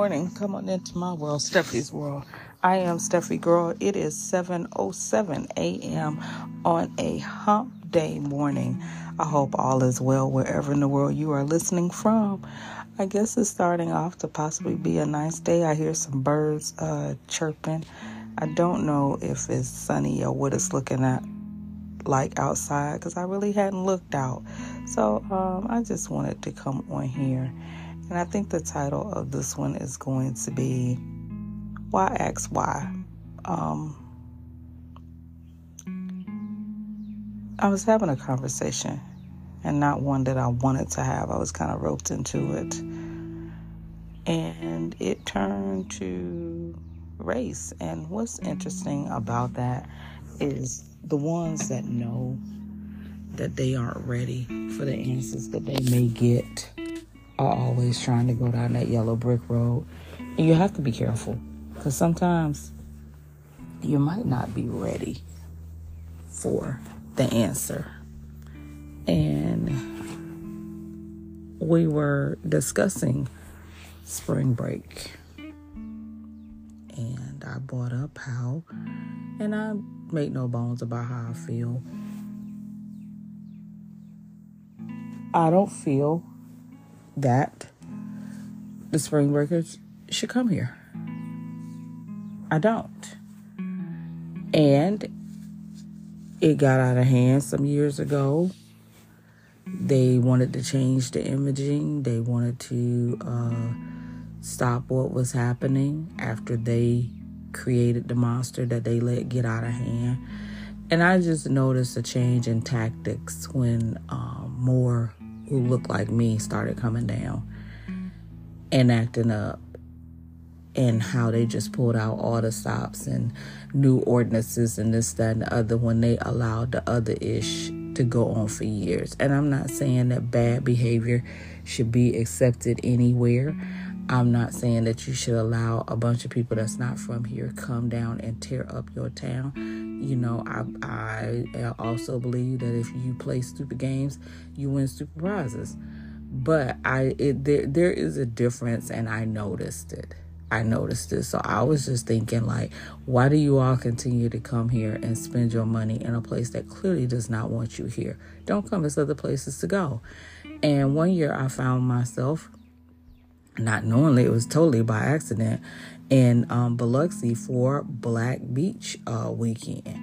morning. Come on into my world, Steffi's world. I am Steffi Girl. It is 7:07 a.m. on a hump day morning. I hope all is well wherever in the world you are listening from. I guess it's starting off to possibly be a nice day. I hear some birds uh, chirping. I don't know if it's sunny or what it's looking at like outside because I really hadn't looked out. So um, I just wanted to come on here and I think the title of this one is going to be Why Ask Why. Um, I was having a conversation and not one that I wanted to have. I was kind of roped into it. And it turned to race. And what's interesting about that is the ones that know that they aren't ready for the answers that they may get are always trying to go down that yellow brick road. And you have to be careful because sometimes you might not be ready for the answer. And we were discussing spring break. And I brought up how, and I make no bones about how I feel. I don't feel that the spring breakers should come here. I don't. And it got out of hand some years ago. They wanted to change the imaging. They wanted to uh, stop what was happening after they created the monster that they let get out of hand. And I just noticed a change in tactics when um, more who looked like me started coming down and acting up and how they just pulled out all the stops and new ordinances and this, that, and the other when they allowed the other ish to go on for years. And I'm not saying that bad behavior should be accepted anywhere. I'm not saying that you should allow a bunch of people that's not from here come down and tear up your town. You know, I I also believe that if you play stupid games, you win stupid prizes. But I it there there is a difference and I noticed it. I noticed it. So I was just thinking like, why do you all continue to come here and spend your money in a place that clearly does not want you here? Don't come to other places to go. And one year I found myself not knowingly, it was totally by accident, in um, Biloxi for Black Beach uh, weekend.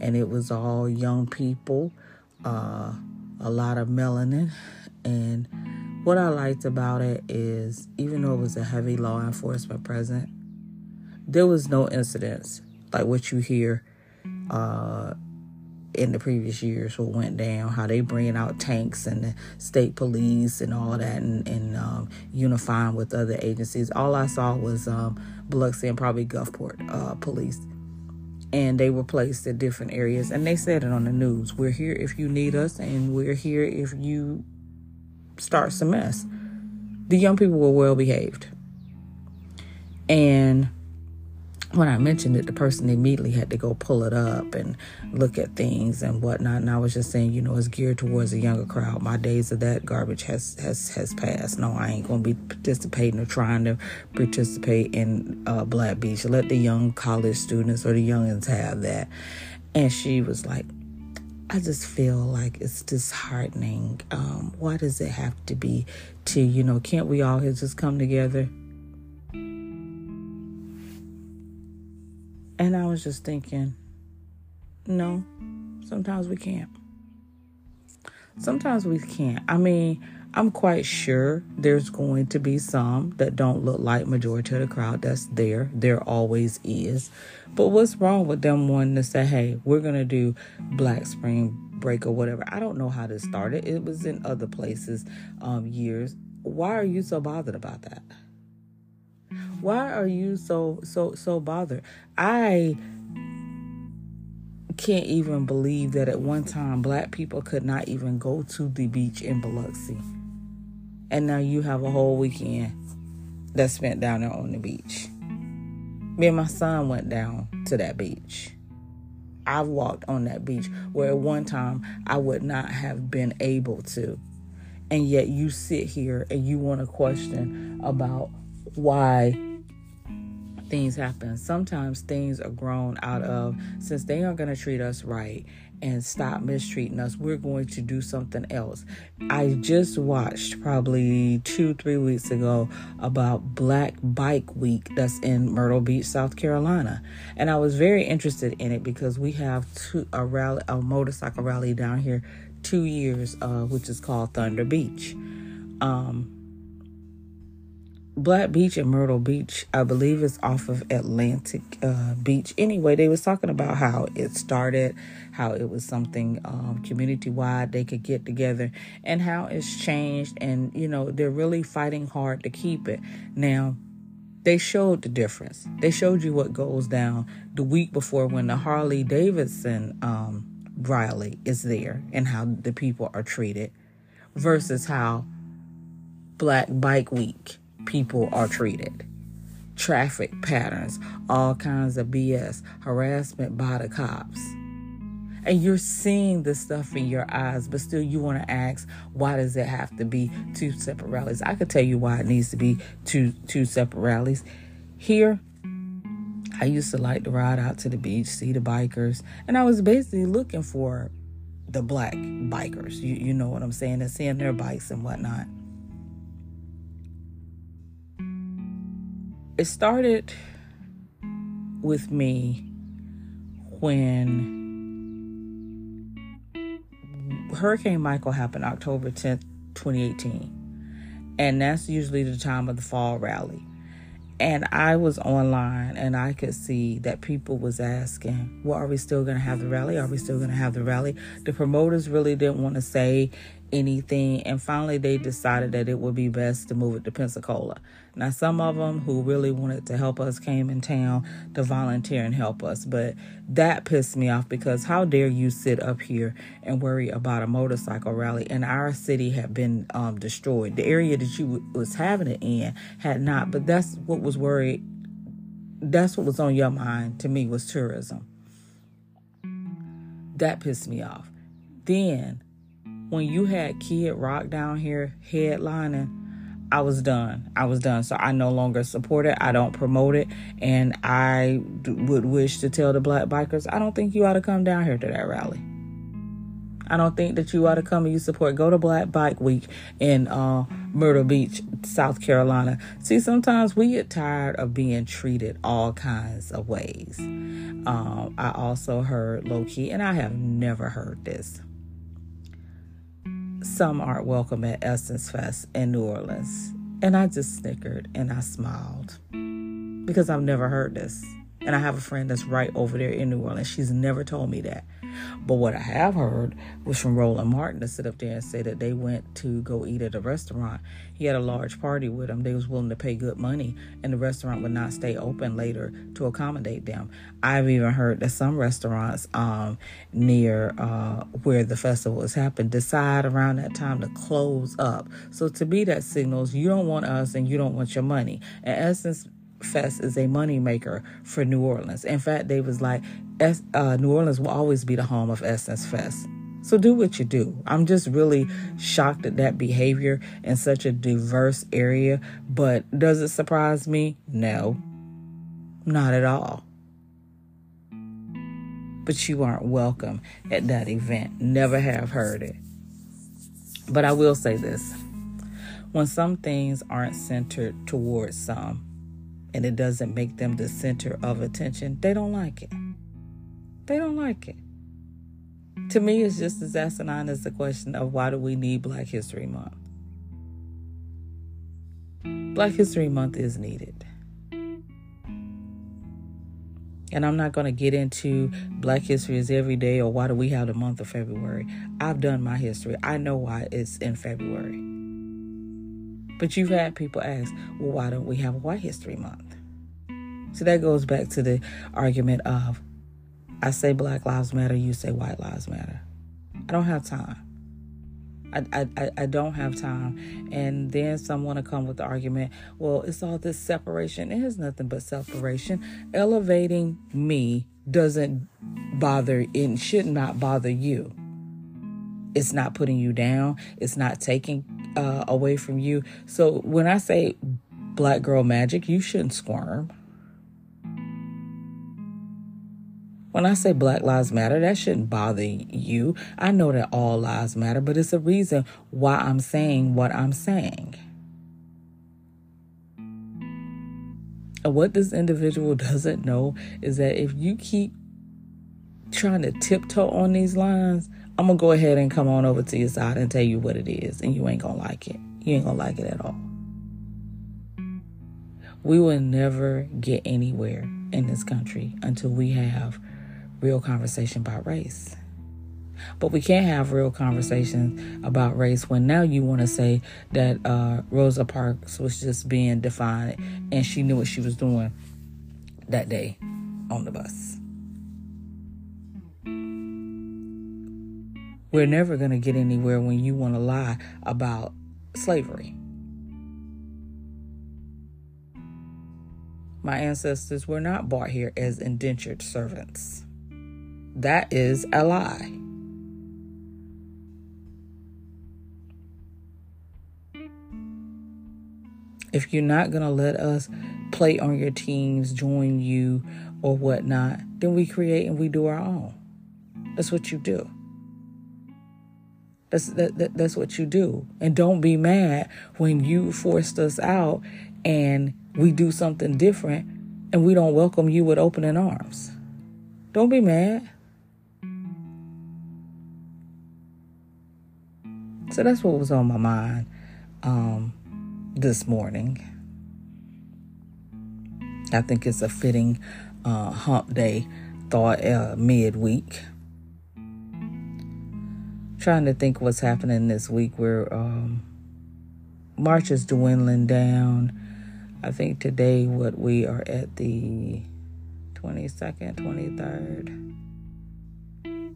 And it was all young people, uh, a lot of melanin. And what I liked about it is, even though it was a heavy law enforcement present, there was no incidents like what you hear uh, in the previous years what went down, how they bringing out tanks and the state police and all that and, and um, unifying with other agencies. All I saw was um, Biloxi and probably Gulfport uh, police. And they were placed in different areas. And they said it on the news. We're here if you need us, and we're here if you start some mess. The young people were well behaved. And when I mentioned it, the person immediately had to go pull it up and look at things and whatnot. And I was just saying, you know, it's geared towards a younger crowd. My days of that garbage has has has passed. No, I ain't gonna be participating or trying to participate in uh, Black Beach. Let the young college students or the youngins have that. And she was like, I just feel like it's disheartening. Um, why does it have to be to, you know, can't we all just come together? And I was just thinking, no, sometimes we can't. Sometimes we can't. I mean, I'm quite sure there's going to be some that don't look like majority of the crowd that's there. There always is. But what's wrong with them wanting to say, hey, we're going to do Black Spring Break or whatever? I don't know how this started. It was in other places um, years. Why are you so bothered about that? Why are you so so so bothered? I can't even believe that at one time black people could not even go to the beach in Biloxi. And now you have a whole weekend that's spent down there on the beach. Me and my son went down to that beach. I've walked on that beach where at one time I would not have been able to. And yet you sit here and you want to question about why things happen. Sometimes things are grown out of since they aren't going to treat us right and stop mistreating us, we're going to do something else. I just watched probably two, three weeks ago about Black Bike Week that's in Myrtle Beach, South Carolina. And I was very interested in it because we have two, a rally, a motorcycle rally down here two years, uh, which is called Thunder Beach. Um, Black Beach and Myrtle Beach, I believe is off of Atlantic uh, Beach. Anyway, they was talking about how it started, how it was something um, community wide they could get together, and how it's changed. And you know they're really fighting hard to keep it. Now, they showed the difference. They showed you what goes down the week before when the Harley Davidson um, rally is there, and how the people are treated, versus how Black Bike Week people are treated. Traffic patterns, all kinds of BS, harassment by the cops. And you're seeing this stuff in your eyes, but still you want to ask, why does it have to be two separate rallies? I could tell you why it needs to be two two separate rallies. Here, I used to like to ride out to the beach, see the bikers, and I was basically looking for the black bikers. You you know what I'm saying? And seeing their bikes and whatnot. It started with me when Hurricane Michael happened October 10th, 2018. And that's usually the time of the fall rally. And I was online and I could see that people was asking, well, are we still going to have the rally? Are we still going to have the rally? The promoters really didn't want to say anything. And finally, they decided that it would be best to move it to Pensacola. Now, some of them who really wanted to help us came in town to volunteer and help us. But that pissed me off because how dare you sit up here and worry about a motorcycle rally? And our city had been um, destroyed. The area that you was having it in had not. But that's what was worried. That's what was on your mind to me was tourism. That pissed me off. Then when you had Kid Rock down here headlining, I was done. I was done. So I no longer support it. I don't promote it. And I d- would wish to tell the black bikers, I don't think you ought to come down here to that rally. I don't think that you ought to come and you support. Go to Black Bike Week in uh, Myrtle Beach, South Carolina. See, sometimes we get tired of being treated all kinds of ways. Um, I also heard low key, and I have never heard this some aren't welcome at Essence Fest in New Orleans. And I just snickered and I smiled because I've never heard this. And I have a friend that's right over there in New Orleans. She's never told me that. But what I have heard was from Roland Martin to sit up there and say that they went to go eat at a restaurant. He had a large party with them. They was willing to pay good money, and the restaurant would not stay open later to accommodate them. I've even heard that some restaurants um, near uh, where the festival is happening decide around that time to close up. So to me, that signals you don't want us and you don't want your money. In essence, Fest is a moneymaker for New Orleans. In fact, they was like, uh, New Orleans will always be the home of Essence Fest. So do what you do. I'm just really shocked at that behavior in such a diverse area. But does it surprise me? No, not at all. But you aren't welcome at that event. Never have heard it. But I will say this when some things aren't centered towards some, and it doesn't make them the center of attention, they don't like it. They don't like it. To me, it's just as asinine as the question of why do we need Black History Month? Black History Month is needed. And I'm not going to get into Black History is every day or why do we have the month of February. I've done my history. I know why it's in February. But you've had people ask, well, why don't we have a White History Month? So that goes back to the argument of I say Black Lives Matter, you say White Lives Matter. I don't have time. I, I, I don't have time. And then someone to come with the argument, well, it's all this separation. It is nothing but separation. Elevating me doesn't bother and should not bother you. It's not putting you down. It's not taking uh, away from you. So when I say black girl magic, you shouldn't squirm. When I say Black Lives Matter, that shouldn't bother you. I know that all lives matter, but it's a reason why I'm saying what I'm saying. And what this individual doesn't know is that if you keep trying to tiptoe on these lines, I'm gonna go ahead and come on over to your side and tell you what it is, and you ain't gonna like it. You ain't gonna like it at all. We will never get anywhere in this country until we have real conversation about race. But we can't have real conversation about race when now you want to say that uh, Rosa Parks was just being defined and she knew what she was doing that day on the bus. We're never going to get anywhere when you want to lie about slavery. My ancestors were not brought here as indentured servants. That is a lie. If you're not going to let us play on your teams, join you, or whatnot, then we create and we do our own. That's what you do. That's that, that, that's what you do. And don't be mad when you forced us out and we do something different and we don't welcome you with opening arms. Don't be mad. So that's what was on my mind um, this morning. I think it's a fitting uh, hump day thought uh, midweek trying to think what's happening this week where um, March is dwindling down. I think today, what we are at the 22nd, 23rd.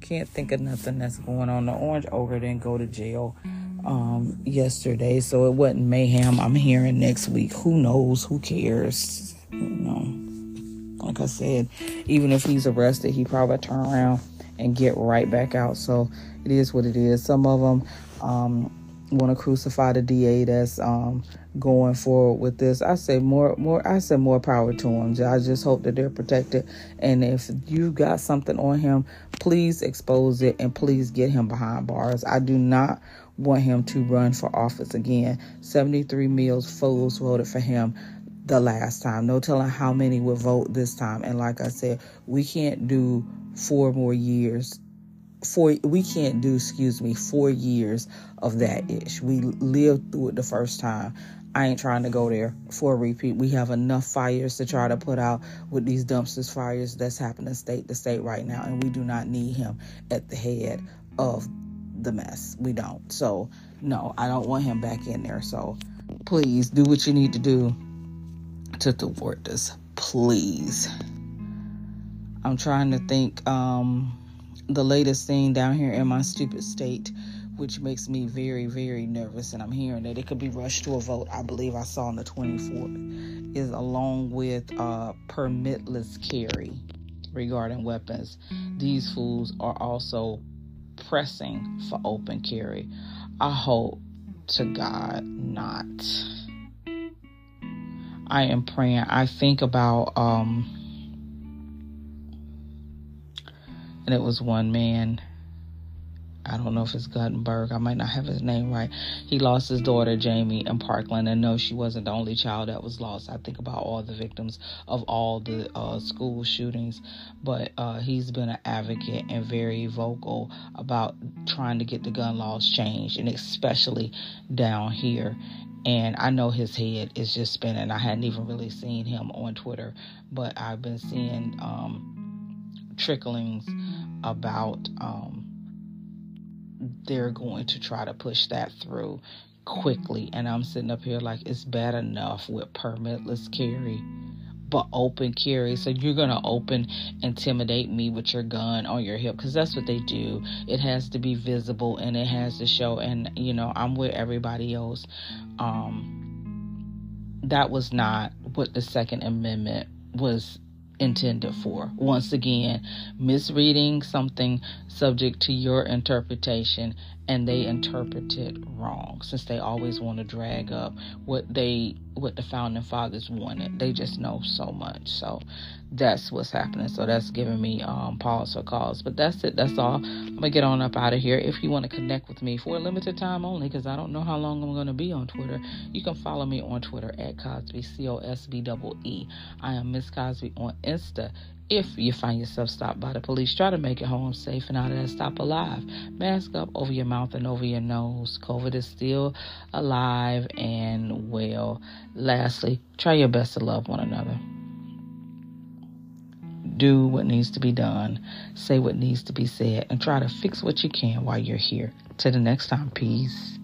Can't think of nothing that's going on. The Orange Ogre didn't go to jail um, yesterday, so it wasn't mayhem. I'm hearing next week. Who knows? Who cares? You know, like I said, even if he's arrested, he probably turn around and get right back out. So it is what it is. Some of them um, want to crucify the DA that's um, going forward with this. I say more, more. I say more power to them. I just hope that they're protected. And if you got something on him, please expose it and please get him behind bars. I do not want him to run for office again. 73 Mills fools voted for him the last time. No telling how many will vote this time. And like I said, we can't do four more years four we can't do excuse me four years of that ish. We lived through it the first time. I ain't trying to go there for a repeat. We have enough fires to try to put out with these dumpsters fires that's happening state to state right now and we do not need him at the head of the mess. We don't. So no i don't want him back in there. So please do what you need to do to thwart this. Please i'm trying to think um the latest thing down here in my stupid state, which makes me very, very nervous. And I'm hearing that it could be rushed to a vote. I believe I saw on the 24th, is along with uh, permitless carry regarding weapons. These fools are also pressing for open carry. I hope to God not. I am praying. I think about um and it was one man. I don't know if it's Guttenberg. I might not have his name right. He lost his daughter Jaime in Parkland, and no, she wasn't the only child that was lost. I think about all the victims of all the uh, school shootings, but uh, he's been an advocate and very vocal about trying to get the gun laws changed, and especially down here. And I know his head is just spinning. I hadn't even really seen him on Twitter, but I've been seeing. Um, tricklings about um, they're going to try to push that through quickly. And I'm sitting up here like it's bad enough with permitless carry, but open carry. So you're going to open intimidate me with your gun on your hip because that's what they do. It has to be visible and it has to show. And, you know, I'm with everybody else. Um, that was not what the Second Amendment was intended for. Once again, misreading something subject to your interpretation and they interpret it wrong since they always want to drag up what they what the founding fathers wanted. They just know so much. So that's what's happening. So that's giving me um pause for cause but that's it. That's all. I'm gonna get on up out of here. If you want to connect with me for a limited time only because i don't know how long i'm gonna be on twitter you can follow me on twitter at cosby c-o-s-b-e i am miss cosby on insta if you find yourself stopped by the police, try to make it home safe and out of that stop alive. Mask up over your mouth and over your nose. COVID is still alive and well. Lastly, try your best to love one another. Do what needs to be done, say what needs to be said, and try to fix what you can while you're here. Till the next time, peace.